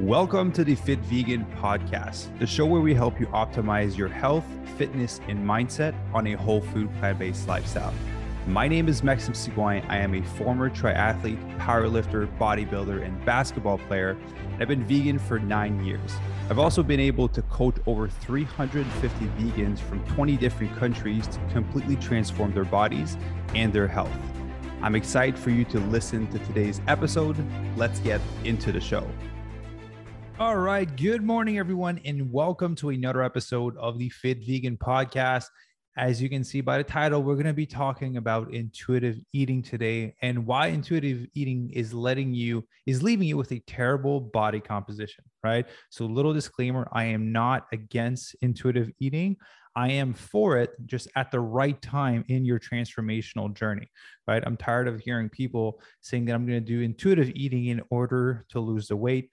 Welcome to the Fit Vegan Podcast, the show where we help you optimize your health, fitness, and mindset on a whole food, plant based lifestyle. My name is Maxime Sigouin. I am a former triathlete, powerlifter, bodybuilder, and basketball player. And I've been vegan for nine years. I've also been able to coach over 350 vegans from 20 different countries to completely transform their bodies and their health. I'm excited for you to listen to today's episode. Let's get into the show. All right. Good morning, everyone, and welcome to another episode of the Fit Vegan Podcast. As you can see by the title, we're going to be talking about intuitive eating today and why intuitive eating is letting you, is leaving you with a terrible body composition, right? So, little disclaimer I am not against intuitive eating. I am for it just at the right time in your transformational journey, right? I'm tired of hearing people saying that I'm going to do intuitive eating in order to lose the weight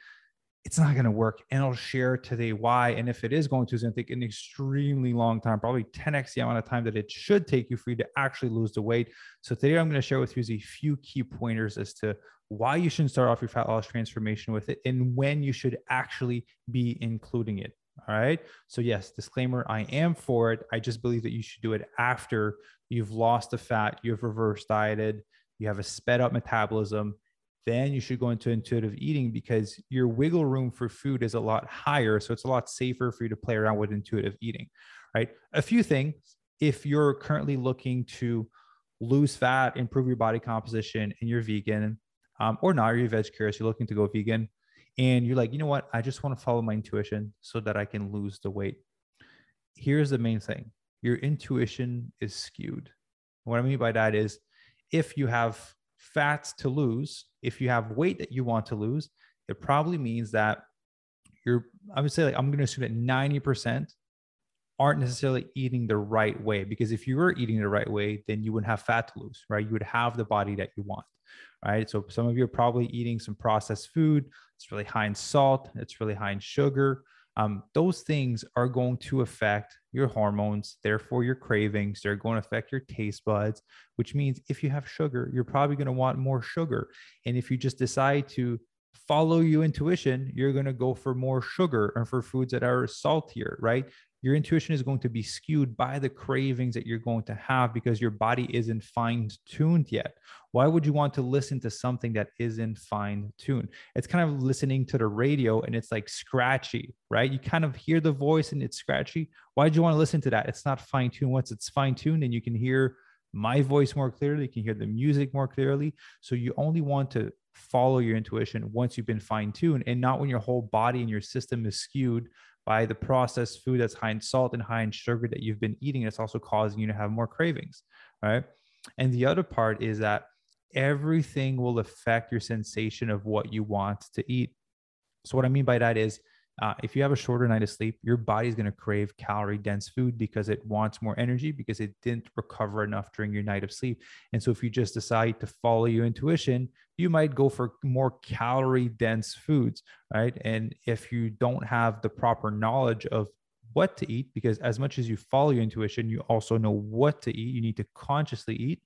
it's not going to work. And I'll share today why. And if it is going to, it's going to take an extremely long time, probably 10x the amount of time that it should take you for you to actually lose the weight. So today I'm going to share with you a few key pointers as to why you shouldn't start off your fat loss transformation with it and when you should actually be including it. All right. So, yes, disclaimer I am for it. I just believe that you should do it after you've lost the fat, you've reverse dieted, you have a sped up metabolism, then you should go into intuitive eating because your wiggle room for food is a lot higher. So it's a lot safer for you to play around with intuitive eating, right? A few things if you're currently looking to lose fat, improve your body composition, and you're vegan, um, or not, you're veg curious, you're looking to go vegan, and you're like, you know what, I just want to follow my intuition so that I can lose the weight. Here's the main thing your intuition is skewed. What I mean by that is if you have fats to lose, if you have weight that you want to lose, it probably means that you're, I would say, like, I'm going to assume that 90% aren't necessarily eating the right way. Because if you were eating the right way, then you wouldn't have fat to lose, right? You would have the body that you want, right? So some of you are probably eating some processed food. It's really high in salt, it's really high in sugar um, those things are going to affect your hormones, therefore your cravings. They're going to affect your taste buds, which means if you have sugar, you're probably going to want more sugar. And if you just decide to follow your intuition, you're going to go for more sugar and for foods that are saltier, right? Your intuition is going to be skewed by the cravings that you're going to have because your body isn't fine tuned yet. Why would you want to listen to something that isn't fine tuned? It's kind of listening to the radio and it's like scratchy, right? You kind of hear the voice and it's scratchy. Why do you want to listen to that? It's not fine tuned. Once it's fine tuned and you can hear my voice more clearly, you can hear the music more clearly. So you only want to follow your intuition once you've been fine tuned and not when your whole body and your system is skewed by the processed food that's high in salt and high in sugar that you've been eating. It's also causing you to have more cravings, right? And the other part is that everything will affect your sensation of what you want to eat. So, what I mean by that is uh, if you have a shorter night of sleep, your body's going to crave calorie dense food because it wants more energy because it didn't recover enough during your night of sleep. And so, if you just decide to follow your intuition, you might go for more calorie dense foods, right? And if you don't have the proper knowledge of what to eat, because as much as you follow your intuition, you also know what to eat, you need to consciously eat,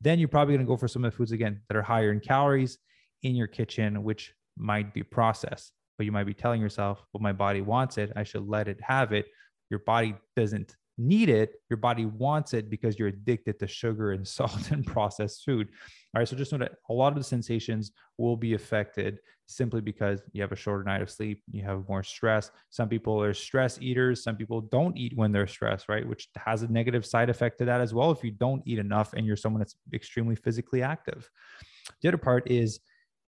then you're probably going to go for some of the foods again that are higher in calories in your kitchen, which might be processed but you might be telling yourself, well, my body wants it. I should let it have it. Your body doesn't need it. Your body wants it because you're addicted to sugar and salt and processed food. All right. So just know that a lot of the sensations will be affected simply because you have a shorter night of sleep, you have more stress. Some people are stress eaters. Some people don't eat when they're stressed, right? Which has a negative side effect to that as well. If you don't eat enough and you're someone that's extremely physically active. The other part is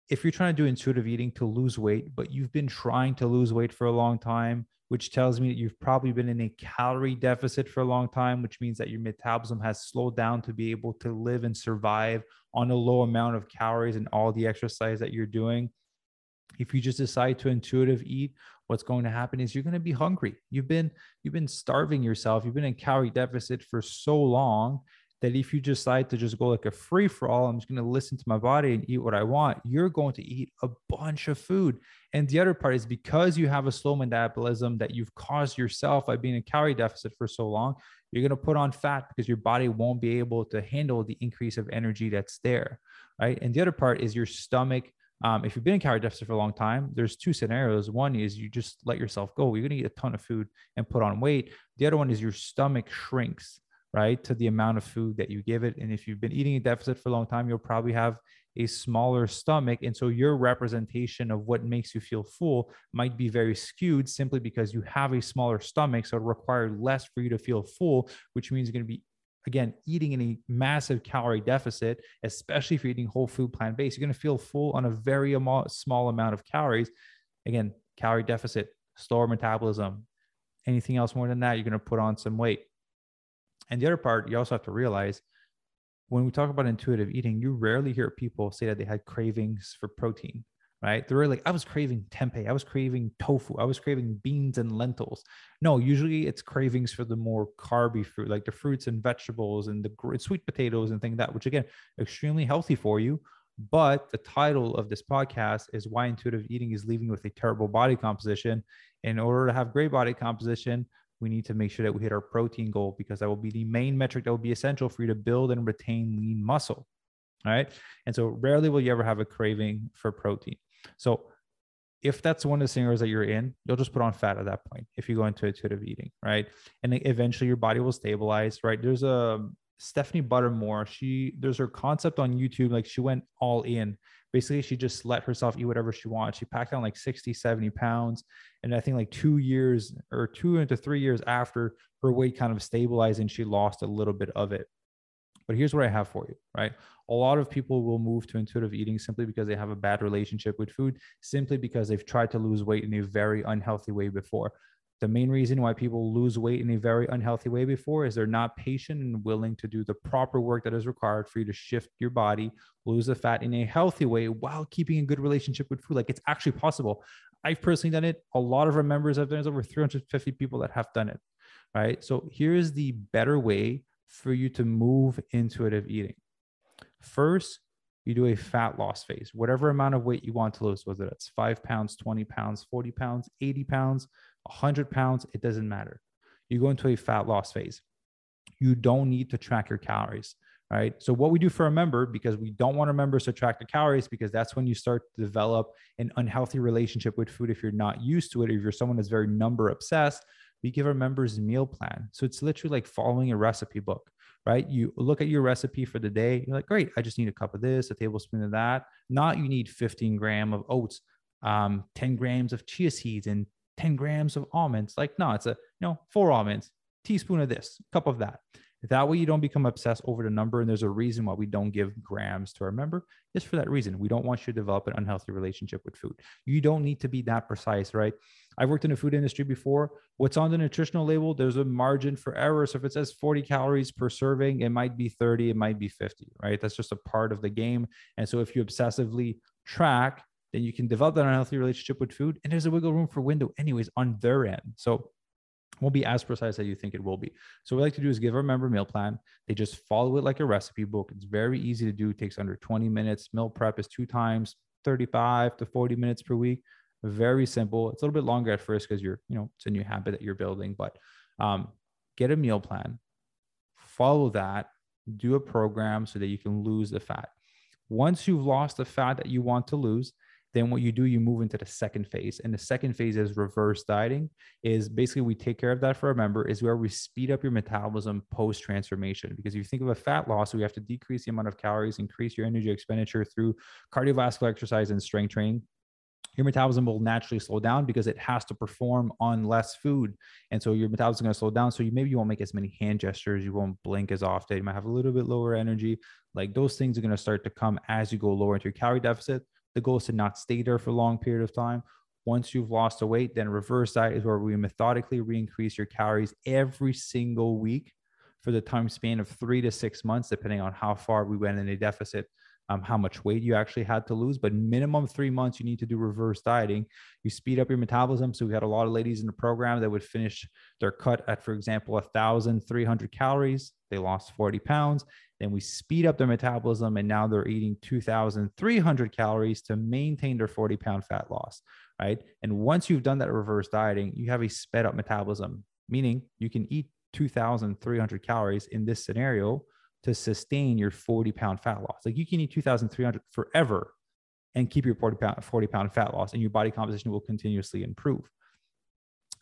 if you're trying to do intuitive eating to lose weight, but you've been trying to lose weight for a long time, which tells me that you've probably been in a calorie deficit for a long time, which means that your metabolism has slowed down to be able to live and survive on a low amount of calories and all the exercise that you're doing. If you just decide to intuitive eat, what's going to happen is you're going to be hungry. You've been you've been starving yourself. You've been in calorie deficit for so long that if you decide to just go like a free for all, I'm just going to listen to my body and eat what I want, you're going to eat a bunch of food. And the other part is because you have a slow metabolism that you've caused yourself by being in calorie deficit for so long, you're going to put on fat because your body won't be able to handle the increase of energy that's there. Right. And the other part is your stomach um, if you've been in calorie deficit for a long time, there's two scenarios. One is you just let yourself go. You're going to eat a ton of food and put on weight. The other one is your stomach shrinks, right, to the amount of food that you give it. And if you've been eating a deficit for a long time, you'll probably have a smaller stomach. And so your representation of what makes you feel full might be very skewed simply because you have a smaller stomach. So it requires less for you to feel full, which means you're going to be again, eating in a massive calorie deficit, especially if you're eating whole food plant based, you're going to feel full on a very small amount of calories. Again, calorie deficit, slower metabolism. Anything else more than that, you're going to put on some weight. And the other part, you also have to realize when we talk about intuitive eating, you rarely hear people say that they had cravings for protein right? They were like, I was craving tempeh, I was craving tofu, I was craving beans and lentils. No, usually it's cravings for the more carby fruit, like the fruits and vegetables and the sweet potatoes and things like that, which again, extremely healthy for you. But the title of this podcast is Why Intuitive Eating is Leaving with a Terrible Body Composition. In order to have great body composition, we need to make sure that we hit our protein goal because that will be the main metric that will be essential for you to build and retain lean muscle. All right. And so rarely will you ever have a craving for protein. So if that's one of the scenarios that you're in, you'll just put on fat at that point if you go into intuitive eating, right? And eventually your body will stabilize, right? There's a Stephanie Buttermore. She there's her concept on YouTube, like she went all in. Basically, she just let herself eat whatever she wants. She packed on like 60, 70 pounds. And I think like two years or two into three years after her weight kind of stabilized and she lost a little bit of it. But here's what I have for you, right? A lot of people will move to intuitive eating simply because they have a bad relationship with food, simply because they've tried to lose weight in a very unhealthy way before. The main reason why people lose weight in a very unhealthy way before is they're not patient and willing to do the proper work that is required for you to shift your body, lose the fat in a healthy way while keeping a good relationship with food. Like it's actually possible. I've personally done it. A lot of our members have done it. There's over 350 people that have done it. Right. So here's the better way for you to move intuitive eating. First, you do a fat loss phase, whatever amount of weight you want to lose, whether that's five pounds, 20 pounds, 40 pounds, 80 pounds, 100 pounds, it doesn't matter. You go into a fat loss phase. You don't need to track your calories, right? So, what we do for a member, because we don't want our members to track the calories, because that's when you start to develop an unhealthy relationship with food if you're not used to it, if you're someone that's very number obsessed, we give our members meal plan. So it's literally like following a recipe book, right? You look at your recipe for the day. You're like, great, I just need a cup of this, a tablespoon of that. Not you need 15 gram of oats, um, 10 grams of chia seeds, and 10 grams of almonds. Like, no, it's a, you know, four almonds, teaspoon of this, cup of that. That way, you don't become obsessed over the number. And there's a reason why we don't give grams to our member. Just for that reason, we don't want you to develop an unhealthy relationship with food. You don't need to be that precise, right? I've worked in the food industry before. What's on the nutritional label? There's a margin for error. So if it says 40 calories per serving, it might be 30, it might be 50, right? That's just a part of the game. And so if you obsessively track, then you can develop that unhealthy relationship with food. And there's a wiggle room for window, anyways, on their end. So won't be as precise as you think it will be. So what we like to do is give our member meal plan. They just follow it like a recipe book. It's very easy to do. It takes under 20 minutes. Meal prep is two times 35 to 40 minutes per week. Very simple. It's a little bit longer at first because you're, you know, it's a new habit that you're building, but um, get a meal plan, follow that, do a program so that you can lose the fat. Once you've lost the fat that you want to lose, then what you do you move into the second phase and the second phase is reverse dieting is basically we take care of that for a member is where we speed up your metabolism post transformation because if you think of a fat loss we have to decrease the amount of calories increase your energy expenditure through cardiovascular exercise and strength training your metabolism will naturally slow down because it has to perform on less food. And so your metabolism is going to slow down. So you maybe you won't make as many hand gestures, you won't blink as often, you might have a little bit lower energy. Like those things are going to start to come as you go lower into your calorie deficit. The goal is to not stay there for a long period of time. Once you've lost the weight, then reverse diet is where we methodically re-increase your calories every single week for the time span of three to six months, depending on how far we went in a deficit um, how much weight you actually had to lose. But minimum three months, you need to do reverse dieting. You speed up your metabolism. So we had a lot of ladies in the program that would finish their cut at, for example, 1,300 calories. They lost 40 pounds. Then we speed up their metabolism, and now they're eating 2,300 calories to maintain their 40 pound fat loss. Right. And once you've done that reverse dieting, you have a sped up metabolism, meaning you can eat 2,300 calories in this scenario to sustain your 40 pound fat loss. Like you can eat 2,300 forever and keep your 40 pound, 40 pound fat loss, and your body composition will continuously improve.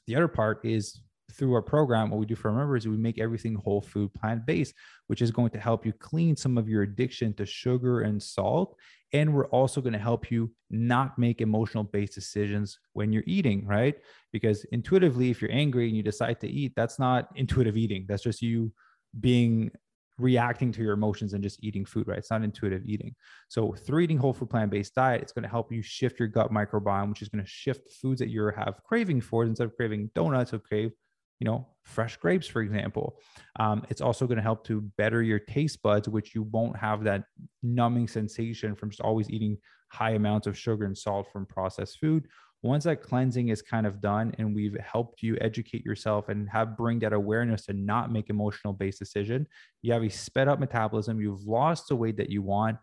The other part is through our program, what we do for our members is we make everything whole food plant based, which is going to help you clean some of your addiction to sugar and salt. And we're also going to help you not make emotional based decisions when you're eating, right? Because intuitively, if you're angry and you decide to eat, that's not intuitive eating. That's just you being reacting to your emotions and just eating food, right? It's not intuitive eating. So through eating whole food plant-based diet, it's going to help you shift your gut microbiome, which is going to shift foods that you have craving for instead of craving donuts or crave, you know, fresh grapes, for example. Um, it's also going to help to better your taste buds, which you won't have that numbing sensation from just always eating high amounts of sugar and salt from processed food once that cleansing is kind of done and we've helped you educate yourself and have bring that awareness to not make emotional based decision you have a sped up metabolism you've lost the weight that you want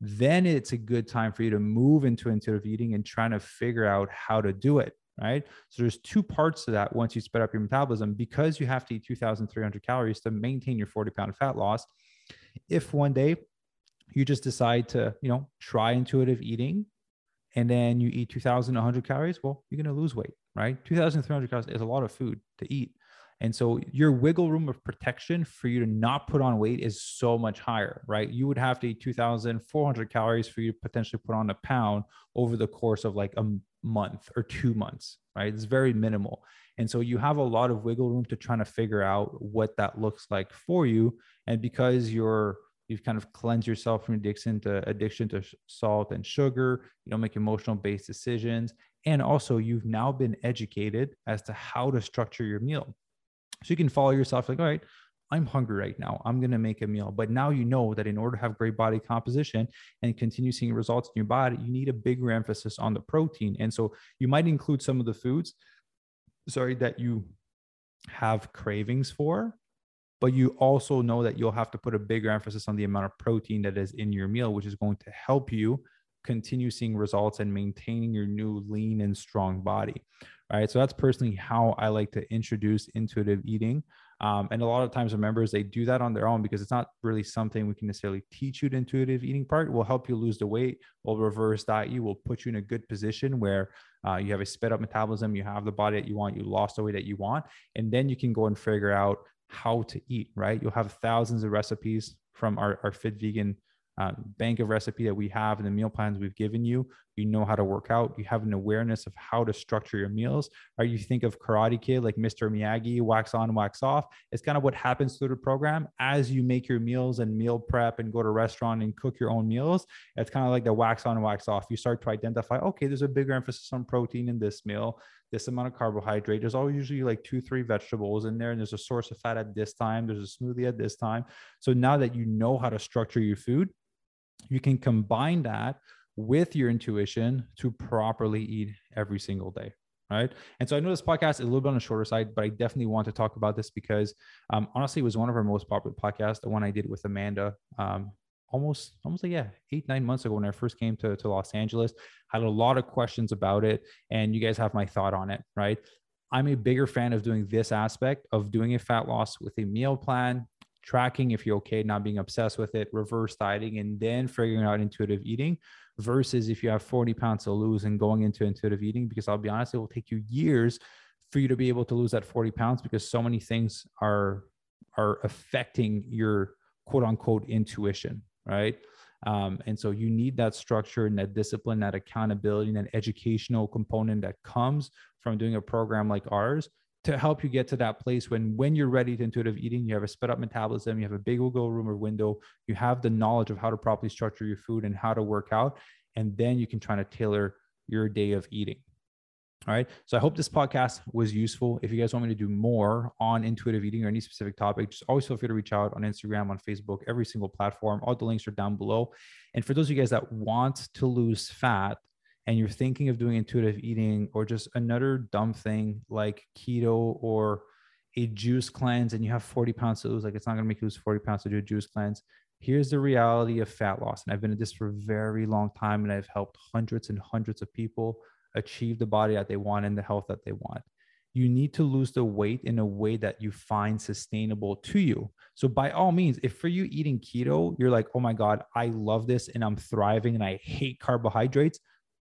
then it's a good time for you to move into intuitive eating and trying to figure out how to do it right so there's two parts to that once you sped up your metabolism because you have to eat 2300 calories to maintain your 40 pound fat loss if one day you just decide to you know try intuitive eating and then you eat 2,100 calories, well, you're going to lose weight, right? 2,300 calories is a lot of food to eat. And so your wiggle room of protection for you to not put on weight is so much higher, right? You would have to eat 2,400 calories for you to potentially put on a pound over the course of like a month or two months, right? It's very minimal. And so you have a lot of wiggle room to trying to figure out what that looks like for you. And because you're you've kind of cleansed yourself from addiction to addiction to salt and sugar you don't make emotional based decisions and also you've now been educated as to how to structure your meal so you can follow yourself like all right i'm hungry right now i'm going to make a meal but now you know that in order to have great body composition and continue seeing results in your body you need a bigger emphasis on the protein and so you might include some of the foods sorry that you have cravings for but you also know that you'll have to put a bigger emphasis on the amount of protein that is in your meal, which is going to help you continue seeing results and maintaining your new lean and strong body. All right. So that's personally how I like to introduce intuitive eating. Um, and a lot of times, our members they do that on their own because it's not really something we can necessarily teach you the intuitive eating part. We'll help you lose the weight. We'll reverse diet you. We'll put you in a good position where uh, you have a sped up metabolism. You have the body that you want. You lost the weight that you want, and then you can go and figure out how to eat, right? You'll have thousands of recipes from our, our Fit Vegan uh, bank of recipe that we have and the meal plans we've given you. You know how to work out. You have an awareness of how to structure your meals. Or you think of Karate Kid like Mr. Miyagi, wax on, wax off. It's kind of what happens through the program as you make your meals and meal prep and go to restaurant and cook your own meals. It's kind of like the wax on, wax off. You start to identify, okay, there's a bigger emphasis on protein in this meal this amount of carbohydrate. There's always usually like two, three vegetables in there, and there's a source of fat at this time. There's a smoothie at this time. So now that you know how to structure your food, you can combine that with your intuition to properly eat every single day. Right. And so I know this podcast is a little bit on the shorter side, but I definitely want to talk about this because um, honestly, it was one of our most popular podcasts, the one I did with Amanda um, almost almost like yeah eight nine months ago when i first came to, to los angeles had a lot of questions about it and you guys have my thought on it right i'm a bigger fan of doing this aspect of doing a fat loss with a meal plan tracking if you're okay not being obsessed with it reverse dieting and then figuring out intuitive eating versus if you have 40 pounds to lose and going into intuitive eating because i'll be honest it will take you years for you to be able to lose that 40 pounds because so many things are are affecting your quote unquote intuition right? Um, and so you need that structure and that discipline, that accountability, and that educational component that comes from doing a program like ours to help you get to that place when when you're ready to intuitive eating, you have a sped up metabolism, you have a big wiggle room or window, you have the knowledge of how to properly structure your food and how to work out, and then you can try to tailor your day of eating. All right. So I hope this podcast was useful. If you guys want me to do more on intuitive eating or any specific topic, just always feel free to reach out on Instagram, on Facebook, every single platform. All the links are down below. And for those of you guys that want to lose fat and you're thinking of doing intuitive eating or just another dumb thing like keto or a juice cleanse and you have 40 pounds to lose, like it's not going to make you lose 40 pounds to do a juice cleanse. Here's the reality of fat loss. And I've been at this for a very long time and I've helped hundreds and hundreds of people achieve the body that they want and the health that they want. you need to lose the weight in a way that you find sustainable to you. So, by all means, if for you eating keto, you're like, oh my God, I love this and I'm thriving and I hate carbohydrates,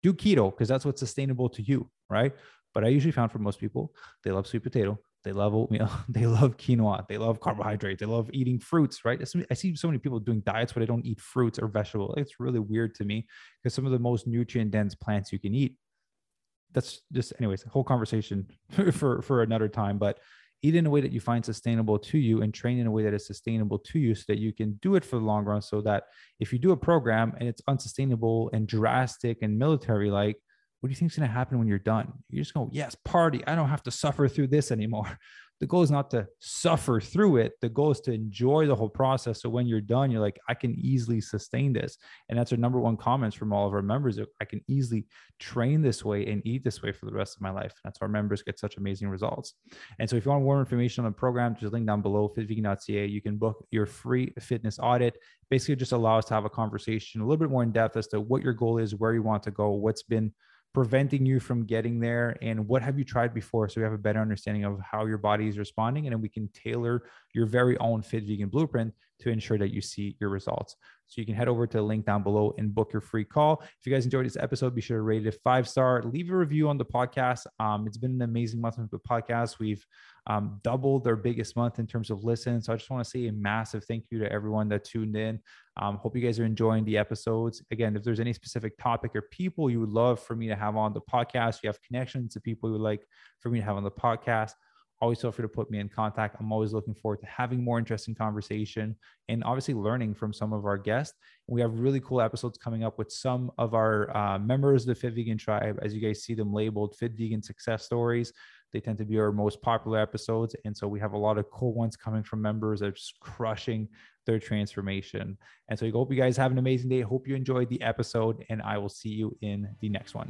do keto because that's what's sustainable to you, right? But I usually found for most people, they love sweet potato, they love oatmeal, they love quinoa, they love carbohydrates, they love eating fruits, right? I see so many people doing diets where they don't eat fruits or vegetables. It's really weird to me because some of the most nutrient dense plants you can eat that's just anyways whole conversation for for another time but eat in a way that you find sustainable to you and train in a way that is sustainable to you so that you can do it for the long run so that if you do a program and it's unsustainable and drastic and military like what do you think is going to happen when you're done? You're just going yes party. I don't have to suffer through this anymore the goal is not to suffer through it. The goal is to enjoy the whole process. So when you're done, you're like, I can easily sustain this. And that's our number one comments from all of our members. I can easily train this way and eat this way for the rest of my life. That's why our members get such amazing results. And so if you want more information on the program, just link down below, fitvegan.ca. You can book your free fitness audit. Basically, just allow us to have a conversation a little bit more in depth as to what your goal is, where you want to go, what's been preventing you from getting there? And what have you tried before so we have a better understanding of how your body is responding and then we can tailor your very own fit vegan blueprint to ensure that you see your results so you can head over to the link down below and book your free call if you guys enjoyed this episode be sure to rate it five star leave a review on the podcast um, it's been an amazing month with the podcast we've um, doubled our biggest month in terms of listens. So I just want to say a massive thank you to everyone that tuned in. Um, hope you guys are enjoying the episodes. Again, if there's any specific topic or people you would love for me to have on the podcast, you have connections to people you would like for me to have on the podcast, always feel free to put me in contact. I'm always looking forward to having more interesting conversation and obviously learning from some of our guests. We have really cool episodes coming up with some of our uh, members of the Fit Vegan Tribe. As you guys see them labeled Fit Vegan Success Stories. They tend to be our most popular episodes. And so we have a lot of cool ones coming from members that are just crushing their transformation. And so I hope you guys have an amazing day. Hope you enjoyed the episode, and I will see you in the next one.